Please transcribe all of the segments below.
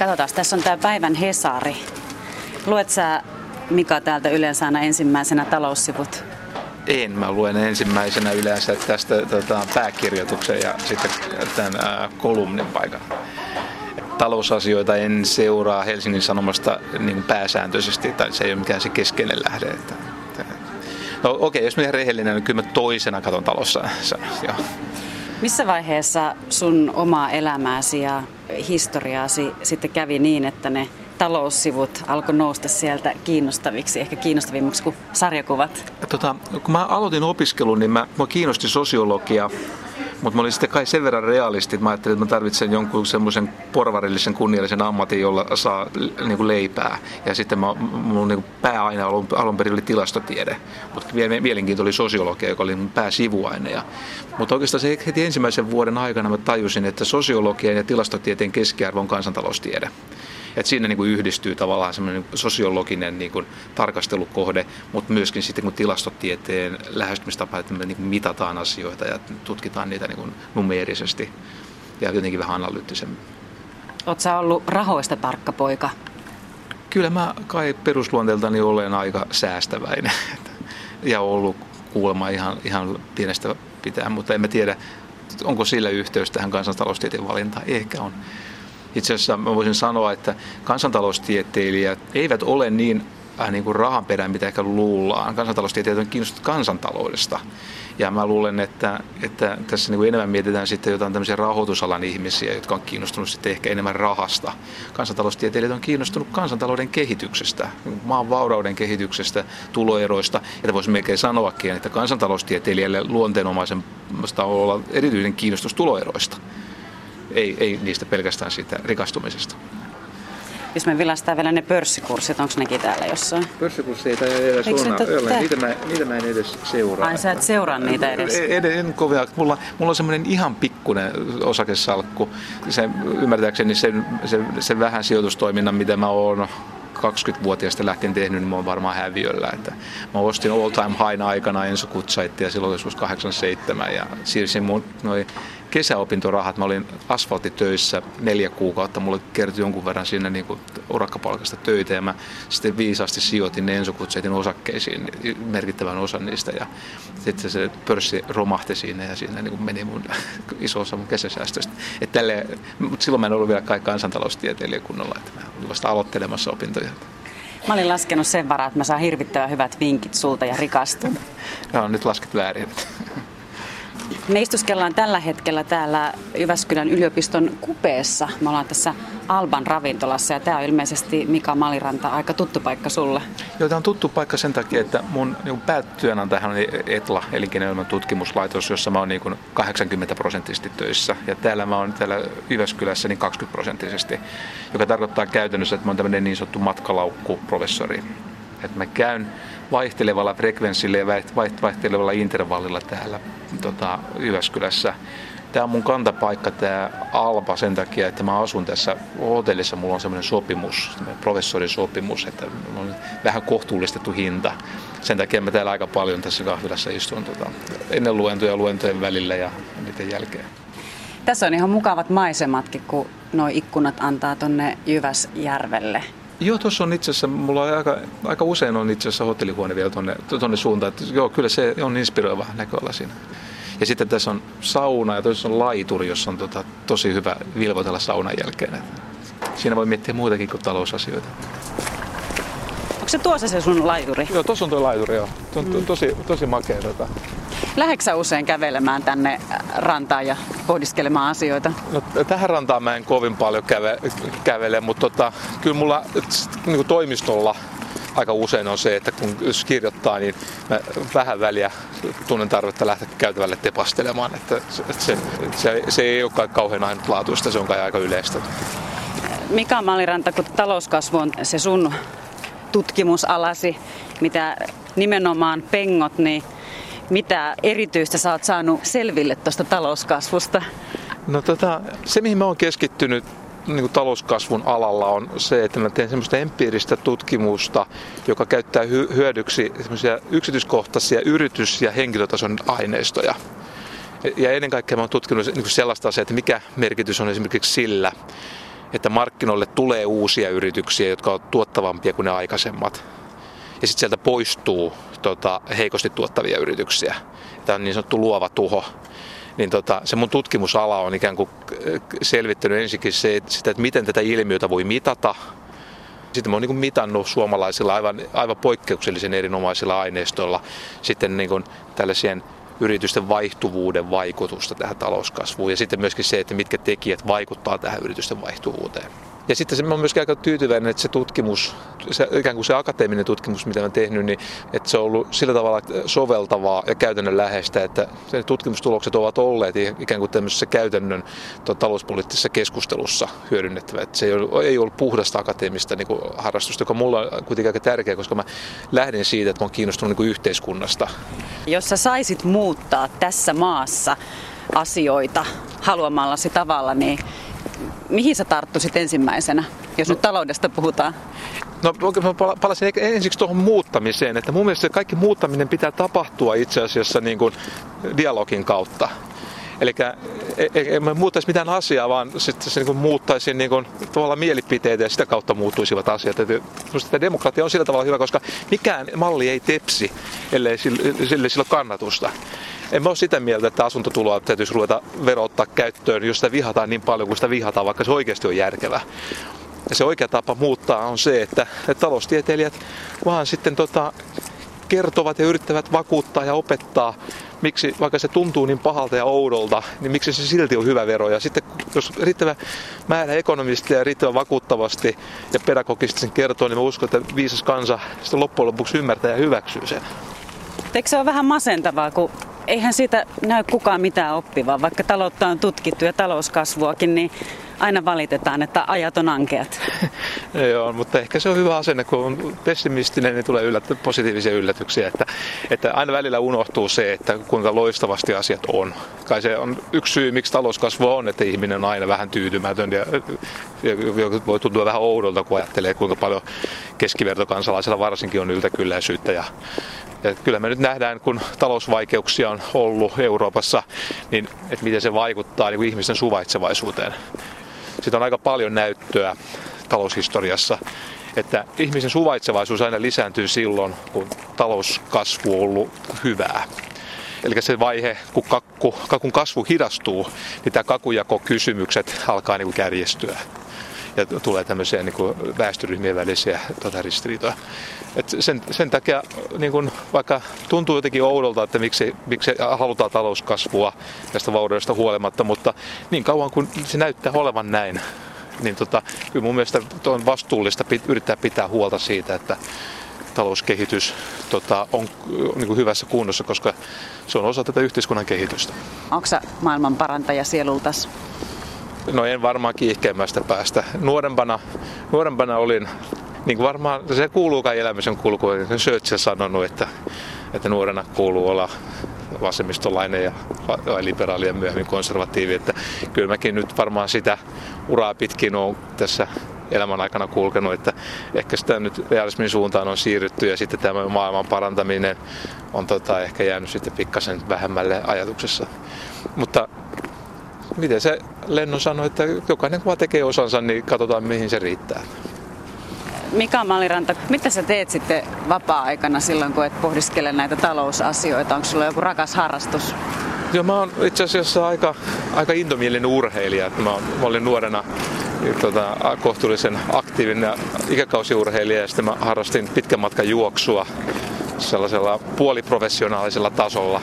Katsotaan, tässä on tämä päivän Hesari. Luet sä Mika täältä yleensä aina ensimmäisenä taloussivut? En, mä luen ensimmäisenä yleensä tästä tota, pääkirjoituksen ja sitten tämän ää, kolumnin paikan. Talousasioita en seuraa Helsingin Sanomasta niin pääsääntöisesti, tai se ei ole mikään se keskeinen lähde. Että, että, no okei, okay, jos mä rehellinen, niin kyllä mä toisena katon talossa. Joo. Missä vaiheessa sun omaa elämääsi ja historiaasi sitten kävi niin, että ne taloussivut alkoi nousta sieltä kiinnostaviksi, ehkä kiinnostavimmiksi kuin sarjakuvat? Tota, kun mä aloitin opiskelun, niin mä, mä kiinnosti sosiologia mutta mä olin sitten kai sen verran realisti, että mä ajattelin, että mä tarvitsen jonkun semmoisen porvarillisen kunniallisen ammatin, jolla saa niin kuin leipää. Ja sitten mä, mun niin pääaine alun, alun perin oli tilastotiede, mutta mielenkiinto oli sosiologia, joka oli mun pääsivuaine. Mutta oikeastaan se heti ensimmäisen vuoden aikana mä tajusin, että sosiologian ja tilastotieteen keskiarvo on kansantaloustiede. Et siinä niin kuin yhdistyy tavallaan semmoinen sosiologinen niin kuin tarkastelukohde, mutta myöskin sitten kun tilastotieteen lähestymistapa, että me niin kuin mitataan asioita ja tutkitaan niitä niin kuin numeerisesti ja jotenkin vähän analyyttisemmin. Oletko ollut rahoista tarkka poika? Kyllä mä kai perusluonteeltani olen aika säästäväinen ja ollut kuulemma ihan, ihan pienestä pitää, mutta en mä tiedä, onko sillä yhteys tähän kansantaloustieteen valintaan. Ehkä on. Itse asiassa mä voisin sanoa, että kansantaloustieteilijät eivät ole niin äh, niin kuin rahanperään, mitä ehkä luullaan. Kansantaloustieteilijät on kiinnostunut kansantaloudesta. Ja mä luulen, että, että tässä niin kuin enemmän mietitään sitten jotain tämmöisiä rahoitusalan ihmisiä, jotka on kiinnostunut sitten ehkä enemmän rahasta. Kansantaloustieteilijät on kiinnostunut kansantalouden kehityksestä, maan vaurauden kehityksestä, tuloeroista. Ja voisi melkein sanoakin, että kansantaloustieteilijälle luonteenomaisen olla erityinen kiinnostus tuloeroista ei, ei niistä pelkästään siitä rikastumisesta. Jos me vilastaa vielä ne pörssikurssit, onko nekin täällä jossain? Pörssikursseita ei edes ole. Niitä mä, niitä mä en edes seuraa. Ai sä et seuraa niitä edes? En, en kovia. Mulla, mulla on semmoinen ihan pikkuinen osakesalkku. Se, ymmärtääkseni sen, sen, sen vähän sijoitustoiminnan, mitä mä oon 20-vuotiaasta lähtien tehnyt, niin mä oon varmaan häviöllä. Että mä ostin all time high aikana Enso Kutsaittia silloin joskus 87 ja siirsin mun noin kesäopintorahat. Mä olin asfaltitöissä neljä kuukautta. Mulle kertyi jonkun verran sinne niin kuin urakkapalkasta töitä ja mä sitten viisaasti sijoitin ne Ensokutseitin osakkeisiin merkittävän osan niistä. Ja sitten se pörssi romahti siinä ja siinä niin kuin meni mun iso osa mun kesäsäästöistä. Et tälle, mutta silloin mä en ollut vielä kai kansantaloustieteilijä kunnolla, että mä olin vasta aloittelemassa opintoja. Mä olin laskenut sen varaa, että mä saan hirvittävän hyvät vinkit sulta ja rikastun. Joo, nyt lasket väärin. Me istuskellaan tällä hetkellä täällä Jyväskylän yliopiston kupeessa. Me ollaan tässä Alban ravintolassa ja tämä on ilmeisesti Mika Maliranta aika tuttu paikka sulle. Joo, tämä on tuttu paikka sen takia, että mun niin päätyönantajahan on ETLA, elinkeinoelämän tutkimuslaitos, jossa mä oon niin 80 prosenttisesti töissä. Ja täällä mä oon täällä Jyväskylässä niin 20 prosenttisesti, joka tarkoittaa käytännössä, että mä oon tämmöinen niin sanottu matkalaukkuprofessori. Että mä käyn vaihtelevalla frekvenssillä ja vaihtelevalla intervallilla täällä tota, Jyväskylässä. Tämä on mun kantapaikka, tämä Alpa, sen takia, että mä asun tässä hotellissa. Mulla on semmoinen sopimus, professorin sopimus, että on vähän kohtuullistettu hinta. Sen takia mä täällä aika paljon tässä kahvilassa istun tota, ennen luentoja luentojen välillä ja niiden jälkeen. Tässä on ihan mukavat maisematkin, kun nuo ikkunat antaa tonne Jyväsjärvelle. Joo, tuossa on itse asiassa, mulla on aika, aika usein on itse asiassa hotellihuone vielä tuonne, tuonne suuntaan. Että joo, kyllä se on inspiroiva näköala siinä. Ja sitten tässä on sauna ja tuossa on laituri, jossa on tota, tosi hyvä vilvoitella saunan jälkeen. Että siinä voi miettiä muutakin kuin talousasioita. Onko se tuossa se sun laituri? Joo, tuossa on tuo laituri, joo. To, to, tosi, tosi makea. Tota. Läheksä usein kävelemään tänne rantaan ja pohdiskelemaan asioita? No, tähän rantaan mä en kovin paljon käve, kävele, mutta tota, kyllä mulla niin toimistolla aika usein on se, että kun jos kirjoittaa, niin mä vähän väliä tunnen tarvetta lähteä käytävälle tepastelemaan. Että se, se, se ei ole kauhean ainutlaatuista, se on kai aika yleistä. Mika Maliranta, kun talouskasvu on se sun tutkimusalasi, mitä nimenomaan pengot, niin mitä erityistä sä oot saanut selville tuosta talouskasvusta? No tota, se mihin mä oon keskittynyt niin kuin talouskasvun alalla on se, että mä teen semmoista empiiristä tutkimusta, joka käyttää hyödyksi yksityiskohtaisia yritys- ja henkilötason aineistoja. Ja ennen kaikkea mä oon tutkinut niin sellaista asiaa, että mikä merkitys on esimerkiksi sillä, että markkinoille tulee uusia yrityksiä, jotka ovat tuottavampia kuin ne aikaisemmat. Ja sitten sieltä poistuu tota, heikosti tuottavia yrityksiä. Tämä on niin sanottu luova tuho. Niin tota, se mun tutkimusala on ikään kuin selvittänyt ensinnäkin se, sitä, että miten tätä ilmiötä voi mitata. Sitten mä oon niin mitannut suomalaisilla aivan, aivan poikkeuksellisen erinomaisilla aineistoilla sitten niin kuin tällaisien yritysten vaihtuvuuden vaikutusta tähän talouskasvuun ja sitten myöskin se, että mitkä tekijät vaikuttaa tähän yritysten vaihtuvuuteen. Ja sitten se, mä oon myöskin aika tyytyväinen, että se tutkimus, se, ikään kuin se akateeminen tutkimus, mitä mä tehnyt, niin että se on ollut sillä tavalla soveltavaa ja käytännön läheistä, että tutkimustulokset ovat olleet ikään kuin tämmöisessä käytännön talouspoliittisessa keskustelussa hyödynnettävä. Että se ei ollut, ei ollut puhdasta akateemista niin kuin harrastusta, joka mulla on kuitenkin aika tärkeä, koska mä lähden siitä, että mä oon kiinnostunut niin kuin yhteiskunnasta. Jos sä saisit muuttaa tässä maassa asioita haluamallasi tavalla, niin mihin sä tarttuisit ensimmäisenä, jos no, nyt taloudesta puhutaan? No mä palasin ensiksi tuohon muuttamiseen, että mun mielestä kaikki muuttaminen pitää tapahtua itse asiassa niin kuin dialogin kautta. Eli en mä muuttaisi mitään asiaa, vaan sitten se niin muuttaisi niin kuin, tavallaan mielipiteitä ja sitä kautta muuttuisivat asiat. Että tämä demokratia on sillä tavalla hyvä, koska mikään malli ei tepsi, ellei sille, sille sillä kannatusta. En mä ole sitä mieltä, että asuntotuloa täytyisi ruveta verottaa käyttöön, jos sitä vihataan niin paljon kuin sitä vihataan, vaikka se oikeasti on järkevä. Ja se oikea tapa muuttaa on se, että, että taloustieteilijät vaan sitten tota, kertovat ja yrittävät vakuuttaa ja opettaa, miksi, vaikka se tuntuu niin pahalta ja oudolta, niin miksi se silti on hyvä vero. Ja sitten jos riittävä määrä ekonomistia riittävän vakuuttavasti ja pedagogisesti sen kertoo, niin mä uskon, että viisas kansa sitten loppujen lopuksi ymmärtää ja hyväksyy sen. Eikö se ole vähän masentavaa, kun eihän siitä näy kukaan mitään oppivaa, vaikka taloutta on tutkittu ja talouskasvuakin, niin aina valitetaan, että ajat on ankeat. Joo, mutta ehkä se on hyvä asenne, kun on pessimistinen, niin tulee yllätty, positiivisia yllätyksiä. Että, että aina välillä unohtuu se, että kuinka loistavasti asiat on. Kai se on yksi syy, miksi talouskasvu on, että ihminen on aina vähän tyytymätön ja, ja voi tuntua vähän oudolta, kun ajattelee, kuinka paljon keskivertokansalaisilla varsinkin on yltäkylläisyyttä ja ja kyllä me nyt nähdään, kun talousvaikeuksia on ollut Euroopassa, niin että miten se vaikuttaa niin ihmisten suvaitsevaisuuteen. Siitä on aika paljon näyttöä taloushistoriassa, että ihmisen suvaitsevaisuus aina lisääntyy silloin, kun talouskasvu on ollut hyvää. Eli se vaihe, kun kakku, kakun kasvu hidastuu, niin tämä kakujakokysymykset alkaa niin kuin ja tulee tämmöisiä niin kuin väestöryhmien välisiä tota, ristiriitoja. Et sen, sen takia niin kuin, vaikka tuntuu jotenkin oudolta, että miksi, miksi halutaan talouskasvua tästä vaurioista huolimatta, mutta niin kauan kuin se näyttää olevan näin, niin tota, kyllä mun mielestä on vastuullista pit, yrittää pitää huolta siitä, että talouskehitys tota, on niin kuin hyvässä kunnossa, koska se on osa tätä yhteiskunnan kehitystä. Onko maailman parantaja sielultas? No en varmaan kiihkeämmästä päästä. Nuorempana, nuorempana olin, niin kuin varmaan se kuuluu kai elämisen kulkuun. Churchill sanonut, että, että nuorena kuuluu olla vasemmistolainen ja liberaali ja myöhemmin konservatiivi. Että kyllä mäkin nyt varmaan sitä uraa pitkin on tässä elämän aikana kulkenut, että ehkä sitä nyt realismin suuntaan on siirrytty ja sitten tämä maailman parantaminen on tota, ehkä jäänyt sitten pikkasen vähemmälle ajatuksessa. Mutta miten se Lennon sanoi, että jokainen kun tekee osansa, niin katsotaan mihin se riittää. Mika Maliranta, mitä sä teet sitten vapaa-aikana silloin, kun et pohdiskele näitä talousasioita? Onko sulla joku rakas harrastus? Joo, mä oon itse asiassa aika, aika intomielinen urheilija. Mä, mä olin nuorena tota, kohtuullisen aktiivinen ikäkausiurheilija ja sitten mä harrastin pitkän matkan juoksua sellaisella puoliprofessionaalisella tasolla.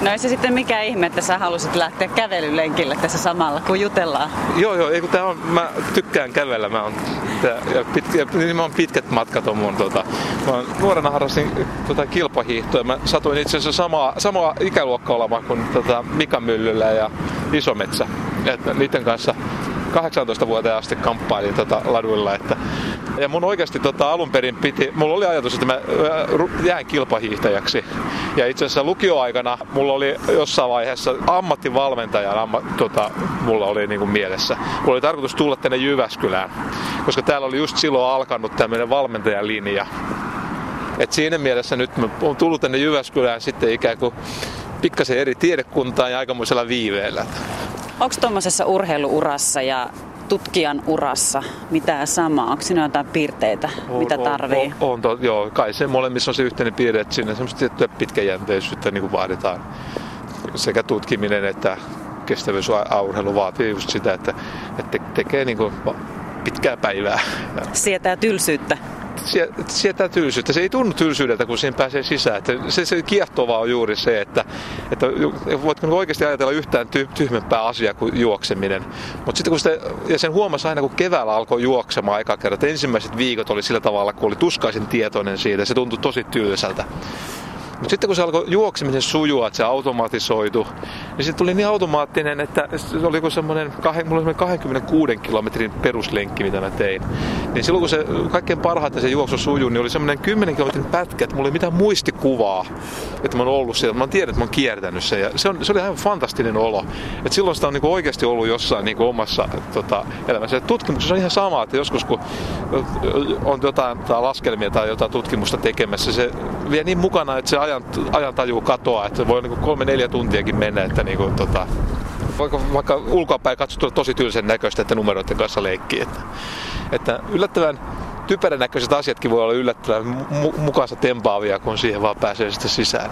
No ei se sitten mikä ihme, että sä halusit lähteä kävelylenkille tässä samalla, kun jutellaan. Joo, joo, ei kun tää on, mä tykkään kävellä, mä oon, tää, ja pitkä, niin mä oon pitkät matkat on mun, tota, mä oon, nuorena harrastin tota, kilpahiihtoa, mä satuin itse asiassa samaa, samaa ikäluokkaa olemaan kuin tota, Mika Myllyllä ja Isometsä, että niiden kanssa 18 vuoteen asti kamppailin tota laduilla. Että, ja mun oikeasti tota, alun perin piti, mulla oli ajatus, että mä jään kilpahiihtäjäksi. Ja itse asiassa lukioaikana mulla oli jossain vaiheessa ammattivalmentajan amma, tota, mulla oli niin kuin mielessä. Mulla oli tarkoitus tulla tänne Jyväskylään, koska täällä oli just silloin alkanut tämmöinen valmentajalinja. Et siinä mielessä nyt mä oon tullut tänne Jyväskylään sitten ikään kuin pikkasen eri tiedekuntaan ja aikamoisella viiveellä. Onko tuommoisessa urheiluurassa ja tutkijan urassa mitään samaa? Onko siinä jotain piirteitä, on, mitä tarvii? On, on, on joo, kai se molemmissa on se yhteinen piirre, että siinä semmoista tiettyä pitkäjänteisyyttä niin kuin vaaditaan. Sekä tutkiminen että kestävyysauheilu vaatii just sitä, että, että tekee niin kuin pitkää päivää. Sietää tylsyyttä sietää tylsyyttä. Se ei tunnu tylsyydeltä, kun siinä pääsee sisään. Että se, se kiehtovaa on juuri se, että, että voitko oikeasti ajatella yhtään ty, tyhmempää asiaa kuin juokseminen. Mutta sitten kun sitä, ja sen huomasi aina, kun keväällä alkoi juoksemaan aika kerran, että ensimmäiset viikot oli sillä tavalla, kun oli tuskaisen tietoinen siitä, se tuntui tosi tylsältä. Mutta sitten kun se alkoi juoksemisen sujua, että se automatisoitu, niin se tuli niin automaattinen, että se oli semmoinen, mulla oli 26 kilometrin peruslenkki, mitä mä tein. Niin silloin kun se kaikkein parhaiten se juoksu sujuu, niin oli semmoinen 10 kilometrin pätkä, että mulla ei mitään muistikuvaa, että mä oon ollut siellä. Mä tiedän, että mä oon kiertänyt sen ja se, on, se oli aivan fantastinen olo. Et silloin sitä on niin oikeasti ollut jossain niin omassa tota, elämässä. Et tutkimuksessa on ihan sama, että joskus kun on jotain tai laskelmia tai jotain tutkimusta tekemässä, se vie niin mukana, että se ajan, ajantaju katoaa, että voi niin kolme neljä tuntiakin mennä, että niin kuin, tota, vaikka, vaikka ulkoapäin katsottua tosi tylsen näköistä, että numeroiden kanssa leikkii. Että, että yllättävän typerän näköiset asiatkin voi olla yllättävän mu- mukaansa tempaavia, kun siihen vaan pääsee sitten sisään.